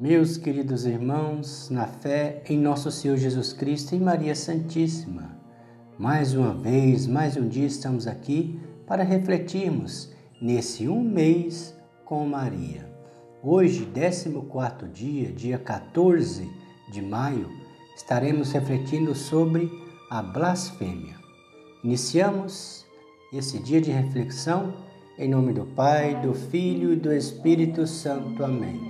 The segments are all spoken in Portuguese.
Meus queridos irmãos, na fé em nosso Senhor Jesus Cristo e Maria Santíssima, mais uma vez, mais um dia estamos aqui para refletirmos nesse um mês com Maria. Hoje, 14 dia, dia 14 de maio, estaremos refletindo sobre a blasfêmia. Iniciamos esse dia de reflexão em nome do Pai, do Filho e do Espírito Santo. Amém.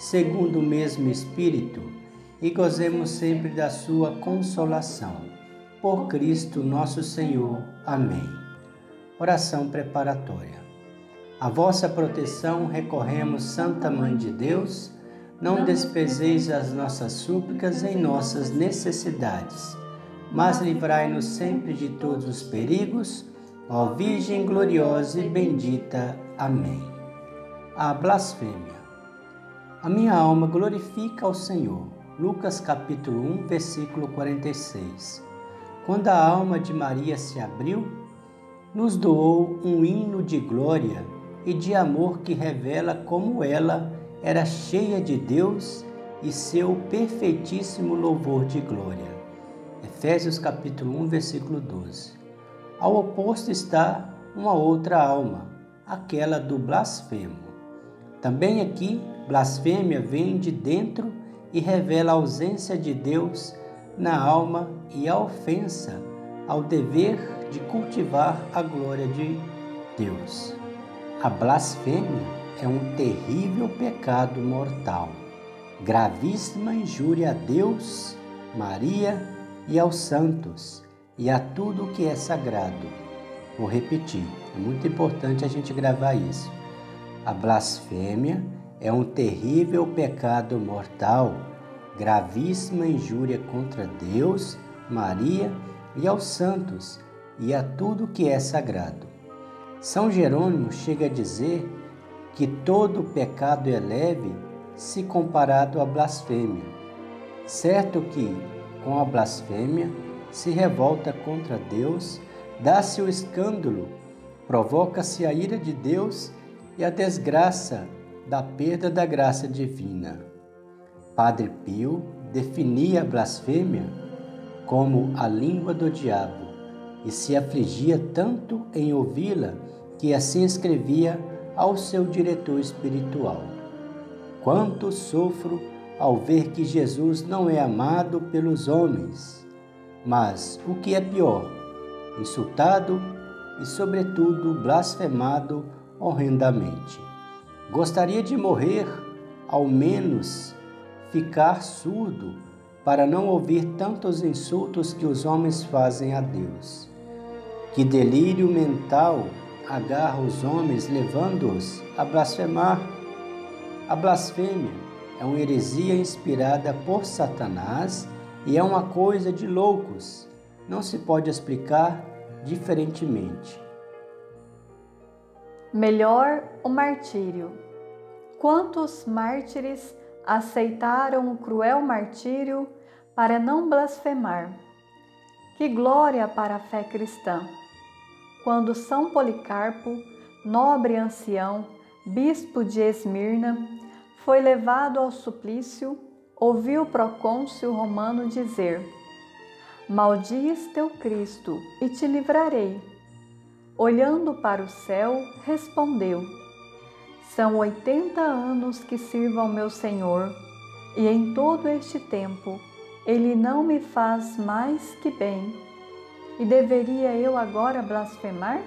segundo o mesmo Espírito, e gozemos sempre da sua consolação. Por Cristo nosso Senhor. Amém. Oração preparatória. A vossa proteção recorremos, Santa Mãe de Deus, não desprezeis as nossas súplicas em nossas necessidades, mas livrai-nos sempre de todos os perigos, ó Virgem gloriosa e bendita. Amém. A blasfêmia. A minha alma glorifica ao Senhor. Lucas capítulo 1, versículo 46. Quando a alma de Maria se abriu, nos doou um hino de glória e de amor que revela como ela era cheia de Deus e seu perfeitíssimo louvor de glória. Efésios capítulo 1, versículo 12. Ao oposto está uma outra alma, aquela do blasfemo. Também aqui Blasfêmia vem de dentro e revela a ausência de Deus na alma e a ofensa ao dever de cultivar a glória de Deus. A blasfêmia é um terrível pecado mortal, gravíssima injúria a Deus, Maria e aos santos e a tudo que é sagrado. Vou repetir, é muito importante a gente gravar isso. A blasfêmia é um terrível pecado mortal, gravíssima injúria contra Deus, Maria e aos santos e a tudo que é sagrado. São Jerônimo chega a dizer que todo pecado é leve se comparado à blasfêmia. Certo que, com a blasfêmia, se revolta contra Deus, dá-se o escândalo, provoca-se a ira de Deus e a desgraça da perda da graça divina. Padre Pio definia a blasfêmia como a língua do diabo e se afligia tanto em ouvi-la que assim escrevia ao seu diretor espiritual: Quanto sofro ao ver que Jesus não é amado pelos homens, mas o que é pior, insultado e, sobretudo, blasfemado horrendamente. Gostaria de morrer, ao menos ficar surdo, para não ouvir tantos insultos que os homens fazem a Deus. Que delírio mental agarra os homens, levando-os a blasfemar. A blasfêmia é uma heresia inspirada por Satanás e é uma coisa de loucos. Não se pode explicar diferentemente. Melhor o martírio. Quantos mártires aceitaram o cruel martírio para não blasfemar? Que glória para a fé cristã! Quando São Policarpo, nobre ancião, bispo de Esmirna, foi levado ao suplício, ouviu o procônsul romano dizer: Maldiz teu Cristo e te livrarei olhando para o céu, respondeu: São oitenta anos que sirvo ao meu Senhor, e em todo este tempo ele não me faz mais que bem. E deveria eu agora blasfemar?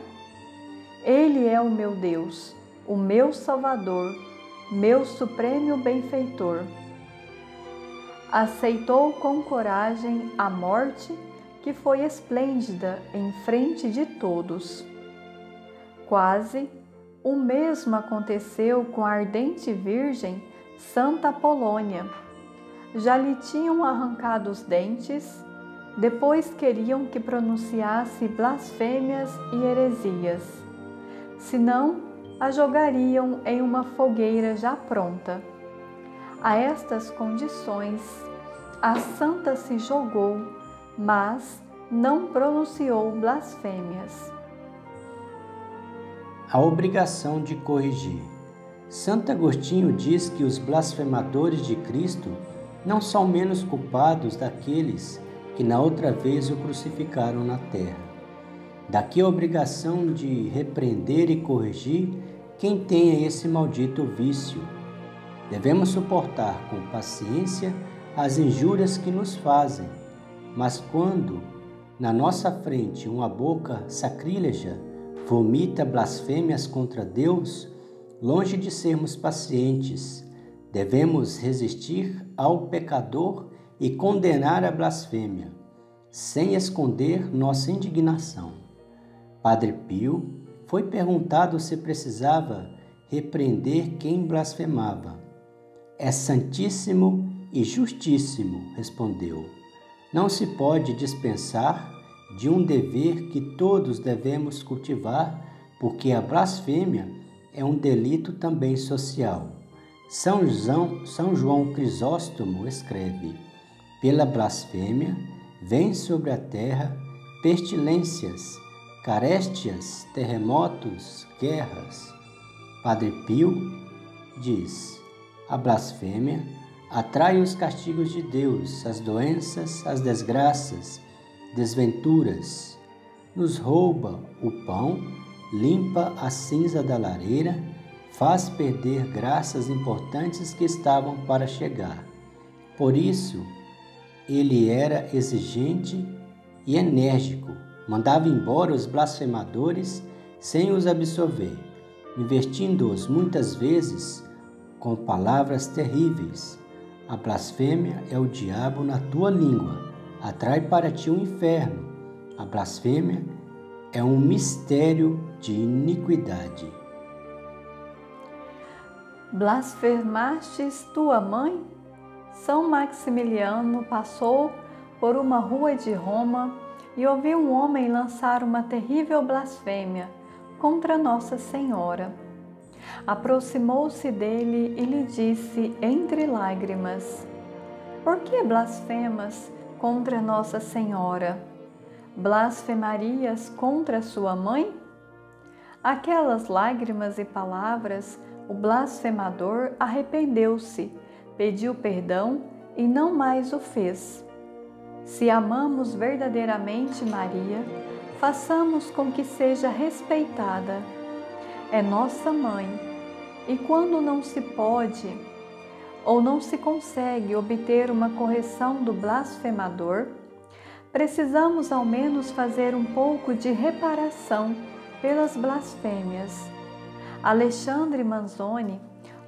Ele é o meu Deus, o meu Salvador, meu supremo benfeitor. Aceitou com coragem a morte que foi esplêndida em frente de todos. Quase o mesmo aconteceu com a ardente Virgem Santa Polônia. já lhe tinham arrancado os dentes, depois queriam que pronunciasse blasfêmias e heresias. Senão, a jogariam em uma fogueira já pronta. A estas condições, a santa se jogou, mas não pronunciou blasfêmias. A obrigação de corrigir. Santo Agostinho diz que os blasfemadores de Cristo não são menos culpados daqueles que na outra vez o crucificaram na terra. Daqui a obrigação de repreender e corrigir quem tenha esse maldito vício. Devemos suportar com paciência as injúrias que nos fazem, mas quando na nossa frente uma boca sacrílega vomita blasfêmias contra Deus, longe de sermos pacientes, devemos resistir ao pecador e condenar a blasfêmia, sem esconder nossa indignação. Padre Pio foi perguntado se precisava repreender quem blasfemava. É santíssimo e justíssimo, respondeu. Não se pode dispensar de um dever que todos devemos cultivar, porque a blasfêmia é um delito também social. São João, São João Crisóstomo escreve: Pela blasfêmia vem sobre a terra pestilências, caréstias, terremotos, guerras. Padre Pio diz: A blasfêmia atrai os castigos de Deus, as doenças, as desgraças, desventuras, nos rouba o pão limpa a cinza da lareira, faz perder graças importantes que estavam para chegar. Por isso, ele era exigente e enérgico, mandava embora os blasfemadores sem os absolver, investindo-os muitas vezes com palavras terríveis. A blasfêmia é o diabo na tua língua, atrai para ti o um inferno. A blasfêmia é um mistério de iniquidade. Blasfemastes tua mãe? São Maximiliano passou por uma rua de Roma e ouviu um homem lançar uma terrível blasfêmia contra Nossa Senhora. Aproximou-se dele e lhe disse entre lágrimas: Por que blasfemas contra Nossa Senhora? blasfemarias contra sua mãe? Aquelas lágrimas e palavras, o blasfemador arrependeu-se, pediu perdão e não mais o fez. Se amamos verdadeiramente Maria, façamos com que seja respeitada. É nossa mãe. E quando não se pode ou não se consegue obter uma correção do blasfemador, precisamos ao menos fazer um pouco de reparação pelas blasfêmias. Alexandre Manzoni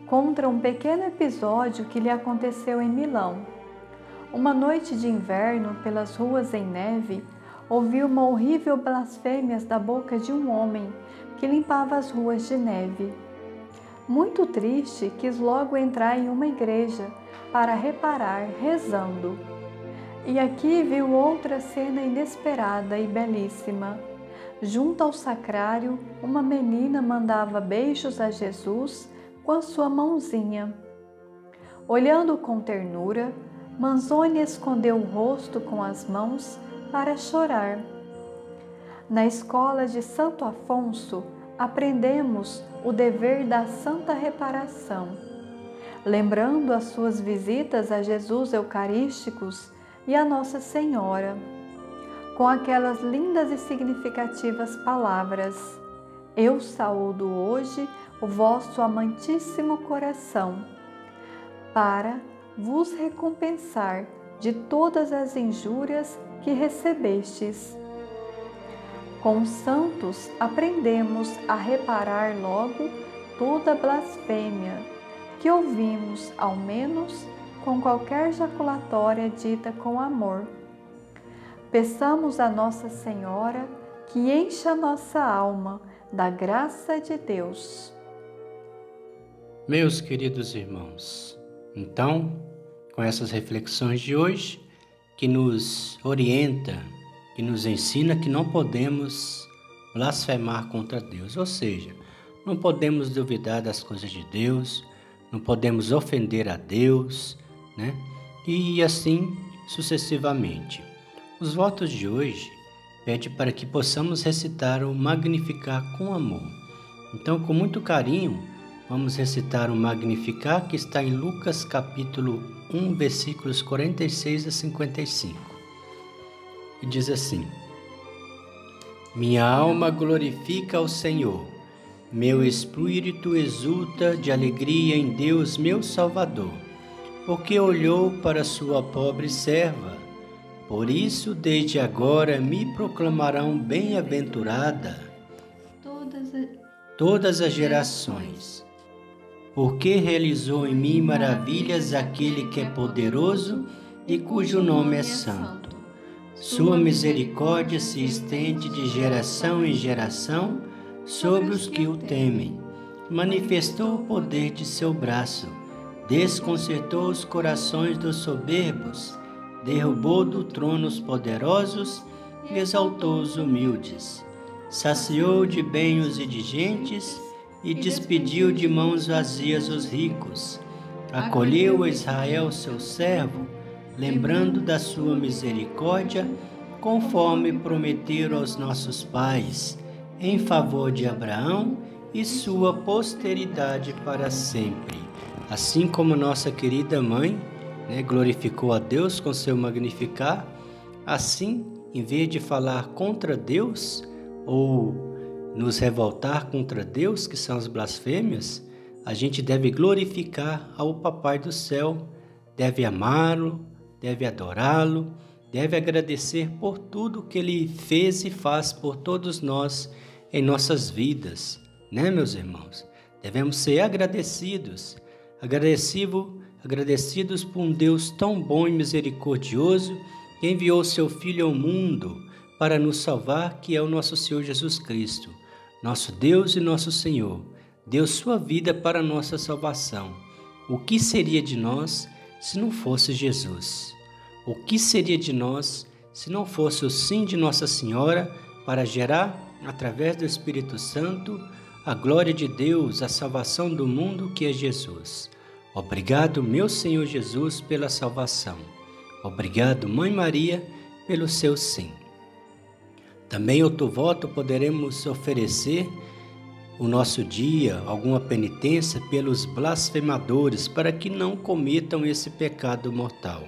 conta um pequeno episódio que lhe aconteceu em Milão. Uma noite de inverno, pelas ruas em neve, ouviu uma horrível blasfêmia da boca de um homem que limpava as ruas de neve. Muito triste, quis logo entrar em uma igreja para reparar, rezando. E aqui viu outra cena inesperada e belíssima. Junto ao sacrário, uma menina mandava beijos a Jesus com a sua mãozinha. Olhando com ternura, Manzoni escondeu o rosto com as mãos para chorar. Na escola de Santo Afonso, aprendemos o dever da santa reparação. Lembrando as suas visitas a Jesus Eucarísticos, e a Nossa Senhora, com aquelas lindas e significativas palavras: Eu saúdo hoje o vosso amantíssimo coração, para vos recompensar de todas as injúrias que recebestes. Com os santos aprendemos a reparar logo toda blasfêmia que ouvimos, ao menos, com qualquer jaculatória dita com amor. Peçamos a Nossa Senhora que encha nossa alma da graça de Deus. Meus queridos irmãos, então, com essas reflexões de hoje, que nos orienta, que nos ensina que não podemos blasfemar contra Deus, ou seja, não podemos duvidar das coisas de Deus, não podemos ofender a Deus, né? E assim sucessivamente. Os votos de hoje pedem para que possamos recitar o Magnificar com amor. Então, com muito carinho, vamos recitar o Magnificar que está em Lucas capítulo 1, versículos 46 a 55. E diz assim: Minha alma glorifica ao Senhor, meu espírito exulta de alegria em Deus, meu Salvador, porque olhou para sua pobre serva. Por isso, desde agora me proclamarão bem-aventurada todas, todas as gerações porque realizou em mim maravilhas aquele que é poderoso e cujo nome é santo. Sua misericórdia se estende de geração em geração sobre os que o temem. Manifestou o poder de seu braço, desconcertou os corações dos soberbos, derrubou do trono os poderosos exaltou os humildes. Saciou de bem os indigentes e despediu de mãos vazias os ricos. Acolheu Israel, seu servo, lembrando da sua misericórdia, conforme prometeu aos nossos pais, em favor de Abraão e sua posteridade para sempre. Assim como nossa querida mãe né, glorificou a Deus com seu magnificar, assim, em vez de falar contra Deus ou nos revoltar contra Deus, que são as blasfêmias, a gente deve glorificar ao Papai do céu, deve amá-lo, deve adorá-lo, deve agradecer por tudo que ele fez e faz por todos nós em nossas vidas, né, meus irmãos? Devemos ser agradecidos, agradecido, agradecidos por um Deus tão bom e misericordioso que enviou seu Filho ao mundo para nos salvar, que é o nosso Senhor Jesus Cristo nosso Deus e nosso Senhor, deu sua vida para nossa salvação. O que seria de nós se não fosse Jesus? O que seria de nós se não fosse o sim de Nossa Senhora para gerar, através do Espírito Santo, a glória de Deus, a salvação do mundo que é Jesus? Obrigado, meu Senhor Jesus, pela salvação. Obrigado, Mãe Maria, pelo seu sim. Também outro voto poderemos oferecer o nosso dia, alguma penitência pelos blasfemadores, para que não cometam esse pecado mortal.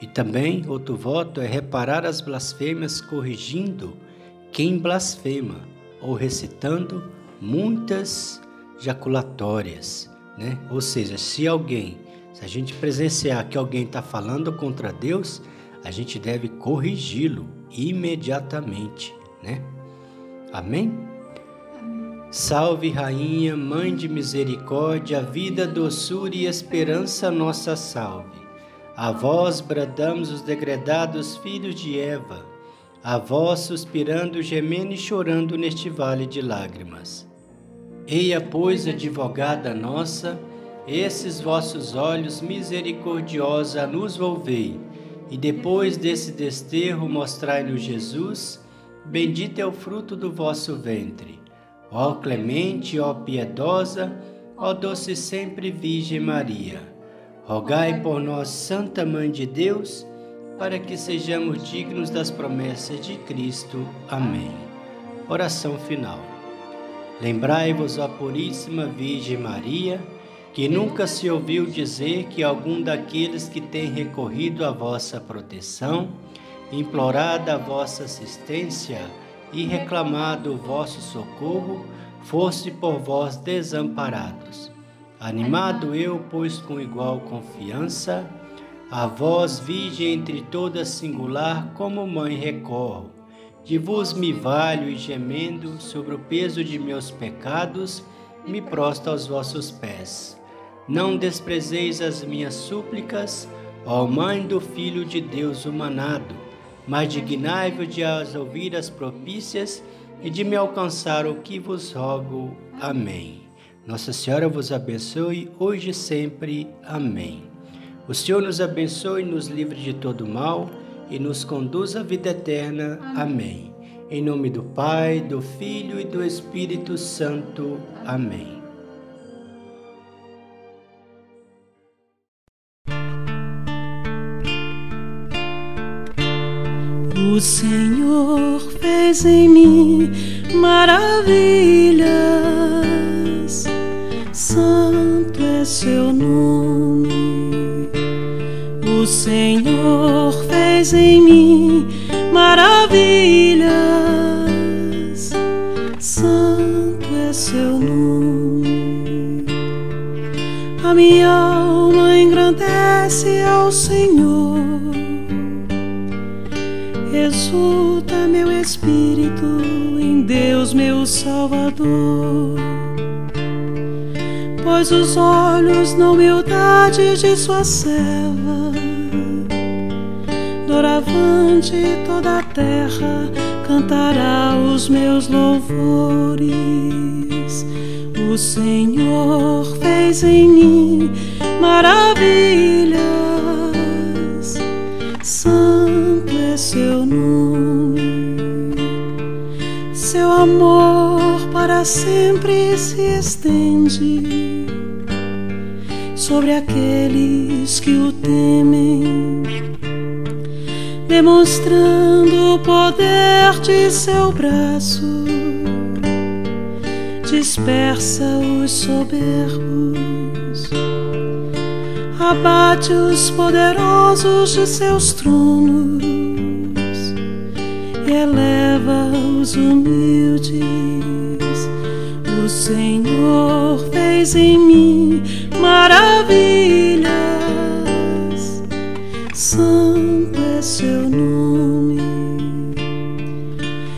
E também outro voto é reparar as blasfêmias corrigindo quem blasfema ou recitando muitas jaculatórias, né? Ou seja, se alguém, se a gente presenciar que alguém está falando contra Deus, a gente deve corrigi-lo imediatamente, né? Amém? Salve, Rainha, Mãe de Misericórdia, vida, doçura e esperança, nossa salve. A vós bradamos os degredados filhos de Eva, a vós suspirando, gemendo e chorando neste vale de lágrimas. Eia, pois, advogada nossa, esses vossos olhos misericordiosa nos volvei e depois desse desterro mostrai-nos Jesus, bendito é o fruto do vosso ventre. Ó clemente, ó piedosa, ó doce sempre Virgem Maria, rogai por nós, Santa Mãe de Deus, para que sejamos dignos das promessas de Cristo. Amém. Oração final. Lembrai-vos, ó Puríssima Virgem Maria, que nunca se ouviu dizer que algum daqueles que tem recorrido à vossa proteção, implorado a vossa assistência e reclamado o vosso socorro, fosse por vós desamparados. Animado eu, pois, com igual confiança, a vós, Virgem entre todas singular, como mãe recorro. De vos me valho e gemendo sobre o peso de meus pecados, me prosto aos vossos pés. Não desprezeis as minhas súplicas, ó Mãe do Filho de Deus humanado, mas dignai-vos de as ouvir as propícias e de me alcançar o que vos rogo. Amém. Nossa Senhora vos abençoe hoje e sempre. Amém. O Senhor nos abençoe, nos livre de todo mal e nos conduz à vida eterna. Amém. Em nome do Pai, do Filho e do Espírito Santo. Amém. O Senhor fez em mim maravilhas, santo é seu nome. O Senhor fez em mim maravilhas, santo é seu nome. A minha alma engrandece ao Senhor exulta meu espírito em Deus, meu Salvador. Pois os olhos na humildade de sua serva, doravante toda a terra cantará os meus louvores. O Senhor fez em mim maravilhas. Santo é seu nome, seu amor para sempre se estende sobre aqueles que o temem, demonstrando o poder de seu braço, dispersa os soberbos abate os poderosos de seus tronos e eleva os humildes. O Senhor fez em mim maravilhas, santo é seu nome.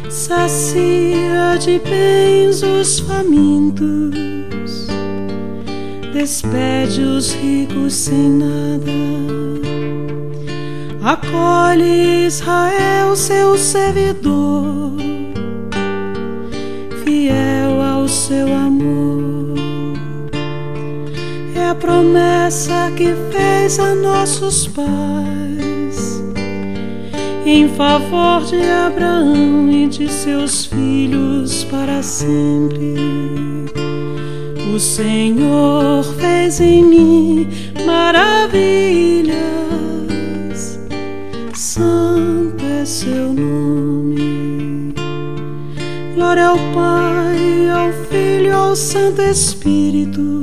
Sacia de bens os famintos despede os ricos sem nada. Acolhe Israel, seu servidor, promessa que fez a nossos pais. Em favor de Abraão e de seus filhos para sempre. O Senhor fez em mim maravilhas, santo é seu nome. Glória ao Pai, ao Filho, ao Santo Espírito,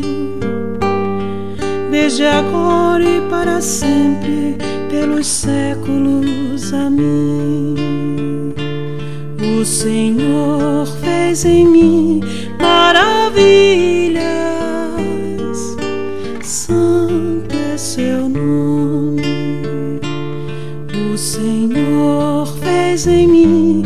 desde agora e para sempre, pelos séculos. Amém. O Senhor fez em mim maravilhas, santo é seu nome. O Senhor fez em mim